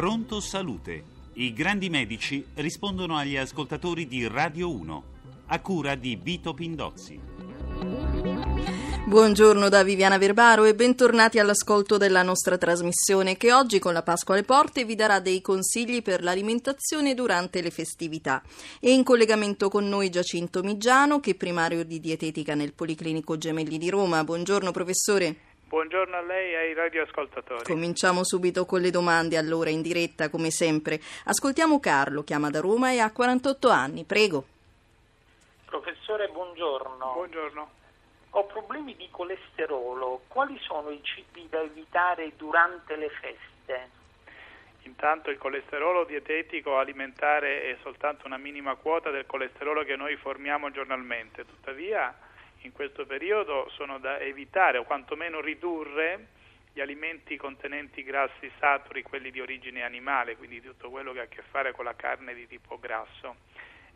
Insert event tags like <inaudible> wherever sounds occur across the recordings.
Pronto Salute. I grandi medici rispondono agli ascoltatori di Radio 1, a cura di Vito Pindozzi. Buongiorno da Viviana Verbaro e bentornati all'ascolto della nostra trasmissione che oggi con la Pasqua alle porte vi darà dei consigli per l'alimentazione durante le festività. E in collegamento con noi Giacinto Migiano, che è primario di dietetica nel Policlinico Gemelli di Roma. Buongiorno professore. Buongiorno a lei e ai radioascoltatori. Cominciamo subito con le domande, allora in diretta come sempre. Ascoltiamo Carlo, chiama da Roma e ha 48 anni, prego. Professore, buongiorno. Buongiorno. Ho problemi di colesterolo. Quali sono i cibi da evitare durante le feste? Intanto il colesterolo dietetico alimentare è soltanto una minima quota del colesterolo che noi formiamo giornalmente. Tuttavia, in questo periodo sono da evitare o quantomeno ridurre gli alimenti contenenti grassi saturi, quelli di origine animale, quindi tutto quello che ha a che fare con la carne di tipo grasso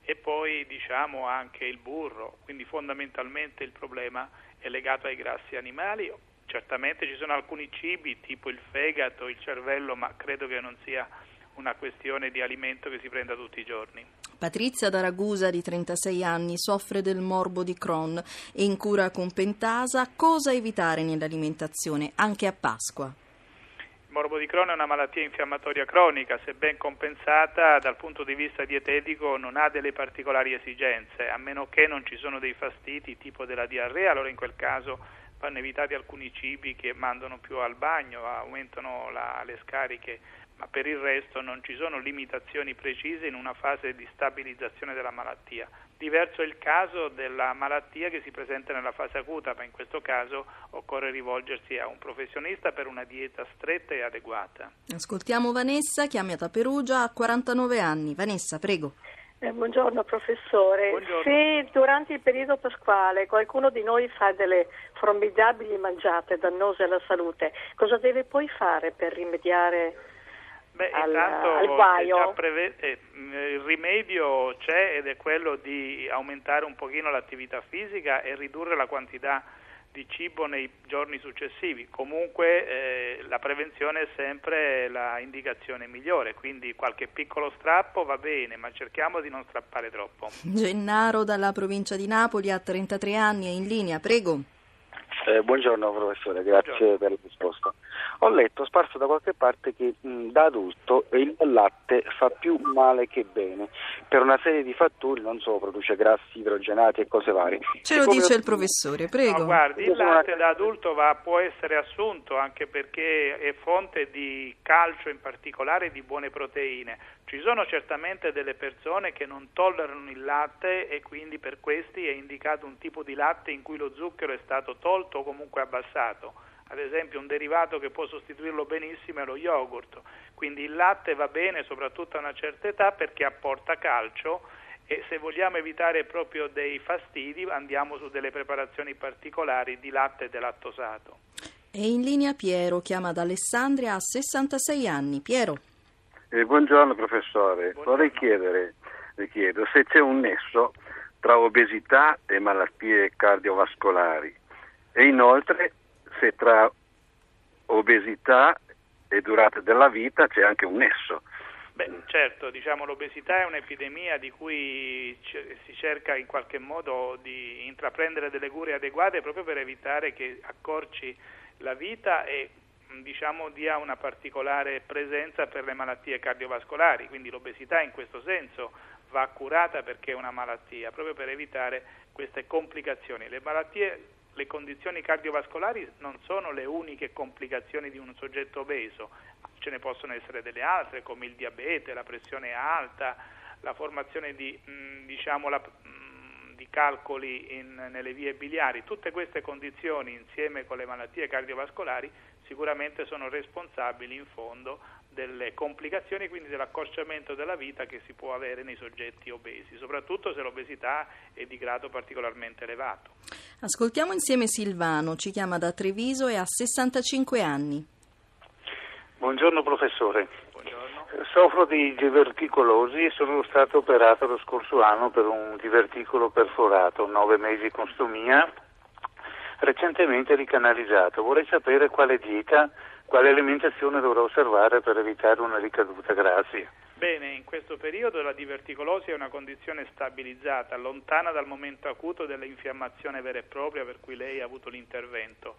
e poi diciamo anche il burro, quindi fondamentalmente il problema è legato ai grassi animali. Certamente ci sono alcuni cibi tipo il fegato, il cervello, ma credo che non sia una questione di alimento che si prenda tutti i giorni. Patrizia da Ragusa, di 36 anni, soffre del morbo di Crohn e in cura con Pentasa. Cosa evitare nell'alimentazione, anche a Pasqua? Il morbo di Crohn è una malattia infiammatoria cronica, se ben compensata dal punto di vista dietetico non ha delle particolari esigenze, a meno che non ci sono dei fastidi tipo della diarrea, allora in quel caso vanno evitati alcuni cibi che mandano più al bagno, aumentano la, le scariche, ma per il resto non ci sono limitazioni precise in una fase di stabilizzazione della malattia. Diverso è il caso della malattia che si presenta nella fase acuta, ma in questo caso occorre rivolgersi a un professionista per una dieta stretta e adeguata. Ascoltiamo Vanessa, chiamata Perugia, ha 49 anni. Vanessa, prego. Eh, buongiorno professore, Buongiorno. se durante il periodo pasquale qualcuno di noi fa delle formidabili mangiate dannose alla salute, cosa deve poi fare per rimediare Beh, al, intanto al guaio? preve- eh, il rimedio c'è ed è quello di aumentare un pochino l'attività fisica e ridurre la quantità di cibo nei giorni successivi. Comunque eh, la prevenzione è sempre la indicazione migliore, quindi qualche piccolo strappo va bene, ma cerchiamo di non strappare troppo. Gennaro, dalla provincia di Napoli, ha 33 anni, è in linea, prego. Eh, buongiorno professore, grazie Buongiorno. per la risposta. Ho letto sparso da qualche parte che mh, da adulto il latte fa più male che bene per una serie di fattori, non so, produce grassi idrogenati e cose varie. Ce lo Siccome- dice il professore, prego. No, guardi, il latte una- da adulto va- può essere assunto anche perché è fonte di calcio in particolare e di buone proteine. Ci sono certamente delle persone che non tollerano il latte e quindi per questi è indicato un tipo di latte in cui lo zucchero è stato tolto o comunque abbassato. Ad esempio un derivato che può sostituirlo benissimo è lo yogurt. Quindi il latte va bene soprattutto a una certa età perché apporta calcio e se vogliamo evitare proprio dei fastidi andiamo su delle preparazioni particolari di latte delattosato. È in linea Piero, chiama da Alessandria, ha 66 anni. Piero. Eh, buongiorno professore, Buongiorno. vorrei chiedere, le chiedo se c'è un nesso tra obesità e malattie cardiovascolari e inoltre se tra obesità e durata della vita c'è anche un nesso. Beh, certo, diciamo l'obesità è un'epidemia di cui c- si cerca in qualche modo di intraprendere delle cure adeguate proprio per evitare che accorci la vita e diciamo dia una particolare presenza per le malattie cardiovascolari, quindi l'obesità in questo senso va curata perché è una malattia, proprio per evitare queste complicazioni. Le malattie le condizioni cardiovascolari non sono le uniche complicazioni di un soggetto obeso, ce ne possono essere delle altre come il diabete, la pressione alta, la formazione di, mh, diciamo, la- mh, di calcoli in- nelle vie biliari. Tutte queste condizioni insieme con le malattie cardiovascolari sicuramente sono responsabili in fondo delle complicazioni, quindi dell'accorciamento della vita che si può avere nei soggetti obesi, soprattutto se l'obesità è di grado particolarmente elevato. Ascoltiamo insieme Silvano, ci chiama da Treviso e ha 65 anni. Buongiorno professore, Buongiorno. soffro di diverticolosi e sono stato operato lo scorso anno per un diverticolo perforato, nove mesi con stomia, recentemente ricanalizzato. Vorrei sapere quale dieta, quale alimentazione dovrò osservare per evitare una ricaduta. Grazie. Bene, in questo periodo la diverticolosi è una condizione stabilizzata, lontana dal momento acuto dell'infiammazione vera e propria per cui lei ha avuto l'intervento.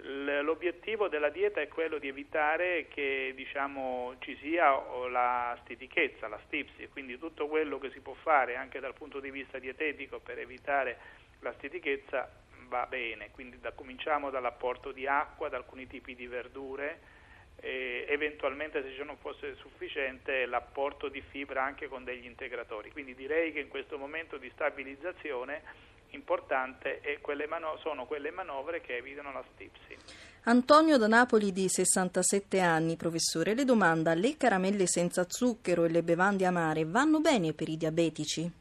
L'obiettivo della dieta è quello di evitare che diciamo, ci sia la stitichezza, la stipsi, quindi tutto quello che si può fare anche dal punto di vista dietetico per evitare la stitichezza va bene, quindi da, cominciamo dall'apporto di acqua, da alcuni tipi di verdure, e eventualmente se non fosse sufficiente l'apporto di fibra anche con degli integratori. Quindi direi che in questo momento di stabilizzazione importante quelle mano- sono quelle manovre che evitano la stipsi. Antonio da Napoli di 67 anni, professore, le domanda le caramelle senza zucchero e le bevande amare vanno bene per i diabetici?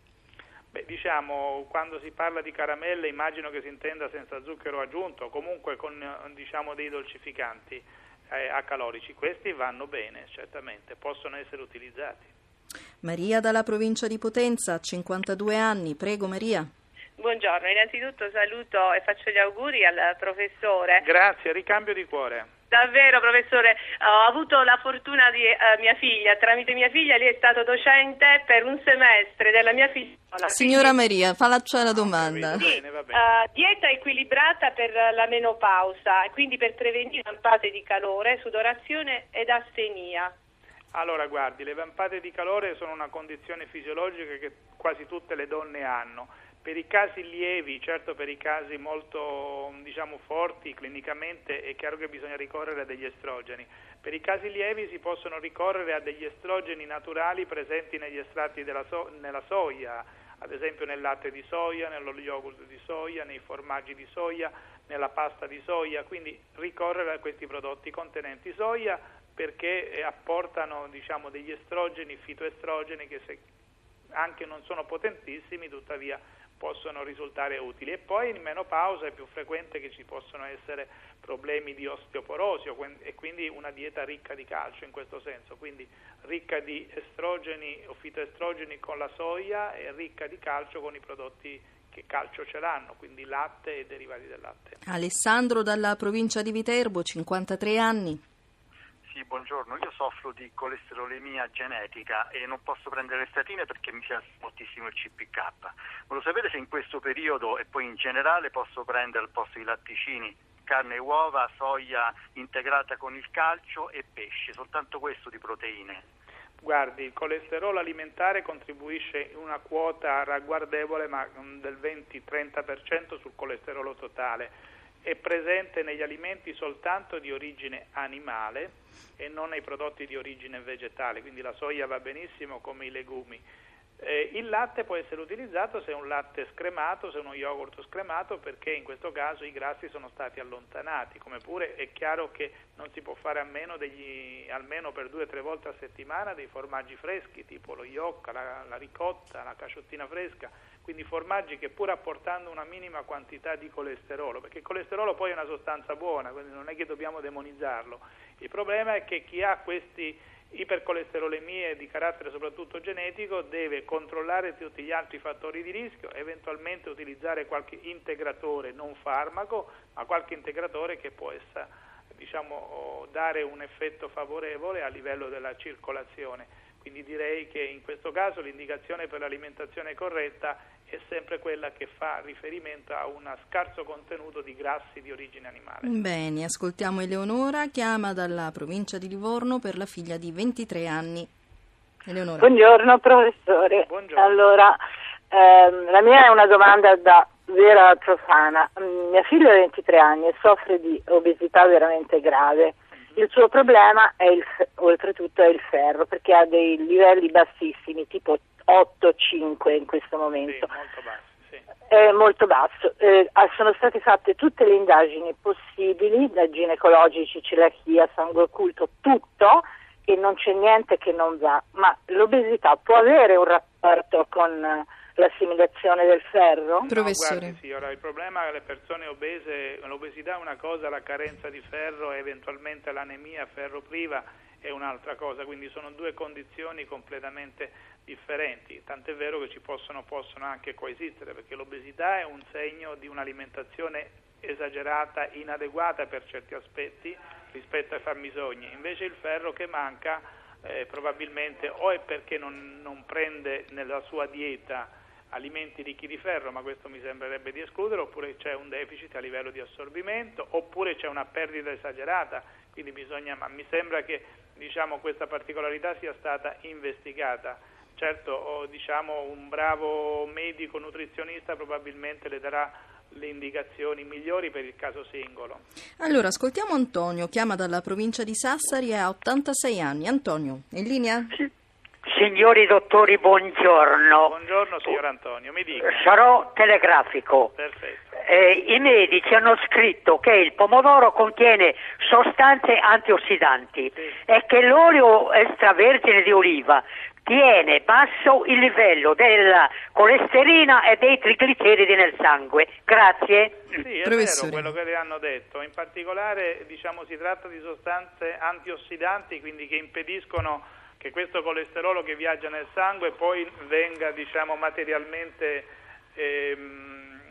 Beh, diciamo, quando si parla di caramelle immagino che si intenda senza zucchero aggiunto, comunque con diciamo, dei dolcificanti eh, acalorici. Questi vanno bene, certamente, possono essere utilizzati. Maria dalla provincia di Potenza, 52 anni. Prego Maria. Buongiorno, innanzitutto saluto e faccio gli auguri al professore. Grazie, ricambio di cuore. Davvero, professore, ho avuto la fortuna di uh, mia figlia, tramite mia figlia lei è stato docente per un semestre della mia figlia. Signora quindi... Maria, faccia la domanda. Sì, bene, uh, dieta equilibrata per la menopausa, quindi per prevenire vampate di calore, sudorazione ed astenia. Allora, guardi, le vampate di calore sono una condizione fisiologica che quasi tutte le donne hanno per i casi lievi, certo per i casi molto diciamo, forti clinicamente è chiaro che bisogna ricorrere a degli estrogeni. Per i casi lievi si possono ricorrere a degli estrogeni naturali presenti negli estratti della so- nella soia, ad esempio nel latte di soia, nello yogurt di soia, nei formaggi di soia, nella pasta di soia, quindi ricorrere a questi prodotti contenenti soia perché eh, apportano diciamo, degli estrogeni, fitoestrogeni che se anche non sono potentissimi, tuttavia possono risultare utili e poi in menopausa è più frequente che ci possano essere problemi di osteoporosi e quindi una dieta ricca di calcio in questo senso, quindi ricca di estrogeni o fitoestrogeni con la soia e ricca di calcio con i prodotti che calcio ce l'hanno, quindi latte e derivati del latte. Alessandro dalla provincia di Viterbo, 53 anni. Sì, buongiorno, io soffro di colesterolemia genetica e non posso prendere le statine perché mi piace moltissimo il CPK. Volevo sapere se in questo periodo e poi in generale posso prendere al posto di latticini carne e uova, soia integrata con il calcio e pesce, soltanto questo di proteine. Guardi, il colesterolo alimentare contribuisce in una quota ragguardevole ma del 20-30% sul colesterolo totale è presente negli alimenti soltanto di origine animale e non nei prodotti di origine vegetale, quindi la soia va benissimo come i legumi. Eh, il latte può essere utilizzato se è un latte scremato, se è uno yogurt scremato, perché in questo caso i grassi sono stati allontanati, come pure è chiaro che non si può fare a meno degli, almeno per due o tre volte a settimana dei formaggi freschi, tipo lo yocca, la, la ricotta, la cacciottina fresca, quindi formaggi che pur apportando una minima quantità di colesterolo, perché il colesterolo poi è una sostanza buona, quindi non è che dobbiamo demonizzarlo, il problema è che chi ha questi ipercolesterolemie di carattere soprattutto genetico deve controllare tutti gli altri fattori di rischio, eventualmente utilizzare qualche integratore, non farmaco, ma qualche integratore che essere, diciamo, dare un effetto favorevole a livello della circolazione. Quindi direi che in questo caso l'indicazione per l'alimentazione corretta è sempre quella che fa riferimento a un scarso contenuto di grassi di origine animale. Bene, ascoltiamo Eleonora, chiama dalla provincia di Livorno per la figlia di 23 anni. Eleonora. Buongiorno professore. Buongiorno. Allora, ehm, la mia è una domanda da vera profana. Mm, mia figlia ha 23 anni e soffre di obesità veramente grave. Il suo problema è il, oltretutto è il ferro perché ha dei livelli bassissimi, tipo 8-5 in questo momento. Sì, molto basso. Sì. È molto basso. Eh, sono state fatte tutte le indagini possibili, da ginecologici, celiachia, sangue occulto, tutto, e non c'è niente che non va. Ma l'obesità può avere un rapporto con l'assimilazione del ferro? Professore. No, guardi, sì, ora, il problema è che le persone obese, l'obesità è una cosa, la carenza di ferro e eventualmente l'anemia ferro priva è un'altra cosa, quindi sono due condizioni completamente differenti, tant'è vero che ci possono, possono anche coesistere, perché l'obesità è un segno di un'alimentazione esagerata, inadeguata per certi aspetti rispetto ai fabbisogni. Invece il ferro che manca eh, probabilmente o è perché non, non prende nella sua dieta alimenti ricchi di ferro, ma questo mi sembrerebbe di escludere, oppure c'è un deficit a livello di assorbimento, oppure c'è una perdita esagerata, quindi bisogna, ma mi sembra che diciamo, questa particolarità sia stata investigata. Certo, diciamo, un bravo medico nutrizionista probabilmente le darà le indicazioni migliori per il caso singolo. Allora, ascoltiamo Antonio, chiama dalla provincia di Sassari e ha 86 anni. Antonio, in linea? Sì. Signori dottori, buongiorno. Buongiorno signor Antonio, mi dica. Sarò telegrafico. Perfetto. Eh, I medici hanno scritto che il pomodoro contiene sostanze antiossidanti Sì. e che l'olio extravergine di oliva tiene basso il livello della colesterina e dei trigliceridi nel sangue. Grazie. Sì, è Professore. vero quello che le hanno detto. In particolare diciamo, si tratta di sostanze antiossidanti, quindi che impediscono che questo colesterolo che viaggia nel sangue poi venga diciamo, materialmente, ehm,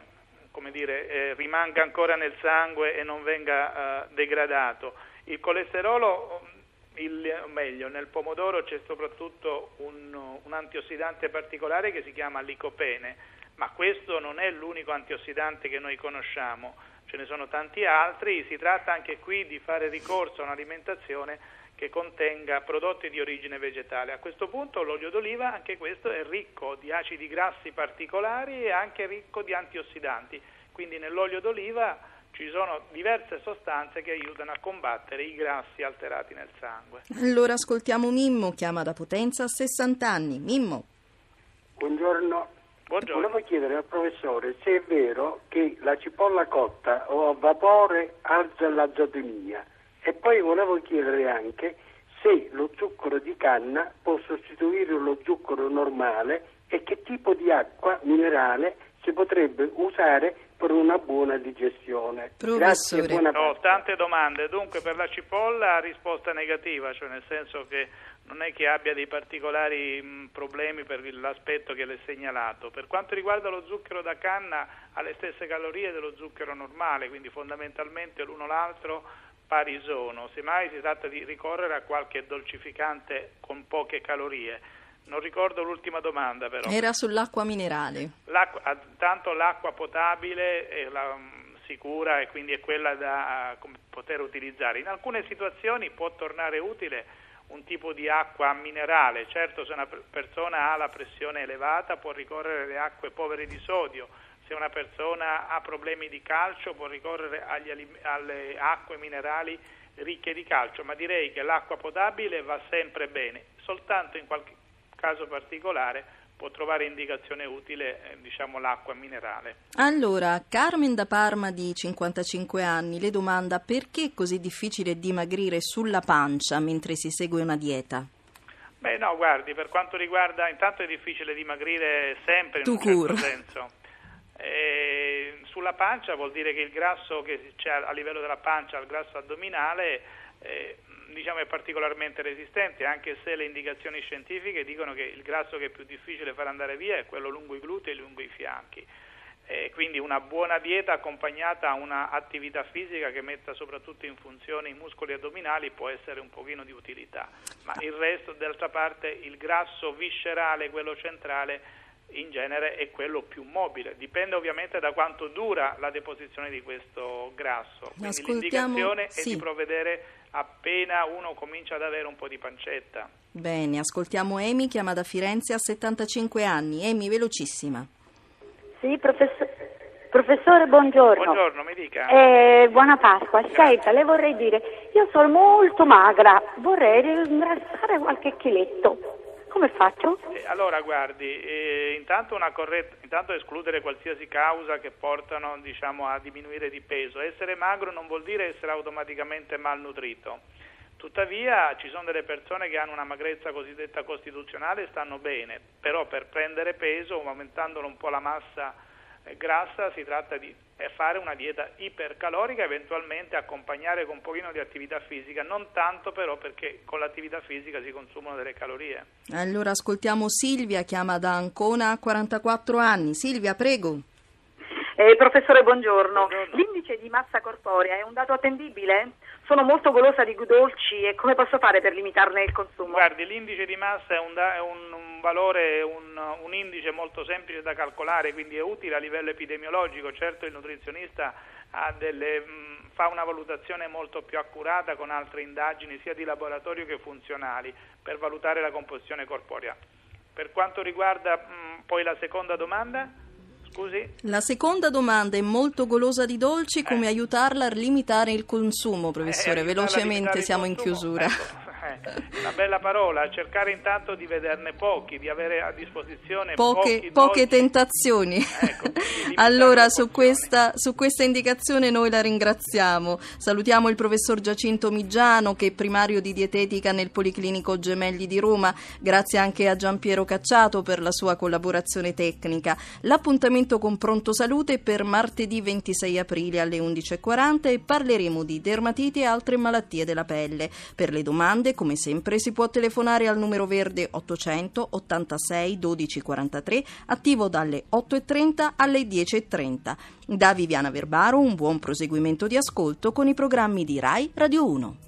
come dire, eh, rimanga ancora nel sangue e non venga eh, degradato. Il colesterolo, il, meglio, nel pomodoro c'è soprattutto un, un antiossidante particolare che si chiama licopene, ma questo non è l'unico antiossidante che noi conosciamo, ce ne sono tanti altri, si tratta anche qui di fare ricorso a un'alimentazione che contenga prodotti di origine vegetale. A questo punto l'olio d'oliva, anche questo, è ricco di acidi grassi particolari e anche ricco di antiossidanti, quindi nell'olio d'oliva ci sono diverse sostanze che aiutano a combattere i grassi alterati nel sangue. Allora, ascoltiamo Mimmo, chiama da Potenza, ha 60 anni. Mimmo. Buongiorno. Buongiorno. Volevo chiedere al professore se è vero che la cipolla cotta o a vapore alza l'azotemia e poi volevo chiedere anche se lo zucchero di canna può sostituire lo zucchero normale e che tipo di acqua minerale si potrebbe usare per una buona digestione. Grazie buona Pasqua. tante domande, dunque per la cipolla risposta negativa, cioè nel senso che non è che abbia dei particolari mh, problemi per l'aspetto che le è segnalato. Per quanto riguarda lo zucchero da canna ha le stesse calorie dello zucchero normale, quindi fondamentalmente l'uno l'altro pari sono, semmai si tratta di ricorrere a qualche dolcificante con poche calorie. Non ricordo l'ultima domanda però. Era sull'acqua minerale. L'acqua- ah, tanto l'acqua potabile è la, mm, sicura e quindi è quella da poter utilizzare. In alcune situazioni può tornare utile un tipo di acqua minerale, certo se una per- persona ha la pressione elevata può ricorrere alle acque povere di sodio, se una persona ha problemi di calcio può ricorrere agli alle acque minerali ricche di calcio, ma direi che l'acqua potabile va sempre bene, soltanto in qualche caso particolare può trovare indicazione utile eh, diciamo, l'acqua minerale. Allora, Carmen da Parma di 55 anni le domanda perché è così difficile dimagrire sulla pancia mentre si segue una dieta? Beh no, guardi, per quanto riguarda, intanto è difficile dimagrire sempre in Tout un certo senso. Eh, sulla pancia vuol dire che il grasso che c'è a livello della pancia, il grasso addominale, eh, diciamo è particolarmente resistente, anche se le indicazioni scientifiche dicono che il grasso che è più difficile far andare via è quello lungo i glutei e lungo i fianchi. Eh, quindi una buona dieta accompagnata a un'attività fisica che metta soprattutto in funzione i muscoli addominali può essere un pochino di utilità, ma il resto d'altra parte il grasso viscerale, quello centrale, in genere è quello più mobile, dipende ovviamente da quanto dura la deposizione di questo grasso. Quindi Ascoltiamo- l'indicazione sì. è di provvedere appena uno comincia ad avere un po' di pancetta. Bene, ascoltiamo Amy, chiama da Firenze, ha 75 anni. Amy, velocissima. Sì, professor- professore, buongiorno. Buongiorno, mi dica. Eh, buona Pasqua. Senta, le vorrei dire, io sono molto magra, vorrei ingrassare qualche chiletto. Come faccio? Eh, Allora, guardi, eh, intanto, corretta, intanto escludere qualsiasi causa che portano diciamo, a diminuire di peso. Essere magro non vuol dire essere automaticamente malnutrito. Tuttavia ci sono delle persone che hanno una magrezza cosiddetta costituzionale e stanno bene, però per prendere peso, aumentandolo un po' la massa grassa, si tratta di fare una dieta ipercalorica, eventualmente accompagnare con un pochino di attività fisica, non tanto però perché con l'attività fisica si consumano delle calorie. Allora ascoltiamo Silvia, chiama da Ancona, ha 44 anni. Silvia, prego. Eh, professore, buongiorno. buongiorno. L'indice di massa corporea è un dato attendibile? Sono molto golosa di dolci e come posso fare per limitarne il consumo? Guardi, l'indice di massa è un, da- è un, un valore, un, un, indice molto semplice da calcolare, quindi è utile a livello epidemiologico. Certo il nutrizionista delle, fa una valutazione molto più accurata con altre indagini sia di laboratorio che funzionali per valutare la composizione corporea. Per quanto riguarda mh, poi la seconda domanda? Scusi? La seconda domanda è molto golosa di dolci, come eh. aiutarla a limitare il consumo, professore? Eh, Velocemente siamo in chiusura. Ecco. <laughs> una bella parola, cercare intanto di vederne pochi, di avere a disposizione poche, poche tentazioni. Ecco, <laughs> allora su questa, su questa, indicazione noi la ringraziamo. Salutiamo il professor Giacinto Migiano che è primario di dietetica nel Policlinico Gemelli di Roma, grazie anche a Giampiero Cacciato per la sua collaborazione tecnica. L'appuntamento con Pronto Salute per martedì 26 aprile alle 11.40 e parleremo di dermatiti e altre malattie della pelle. Per le domande come sempre si può telefonare al numero verde 800 86 12 43, attivo dalle 8.30 alle 10.30. Da Viviana Verbaro un buon proseguimento di ascolto con i programmi di RAI Radio 1.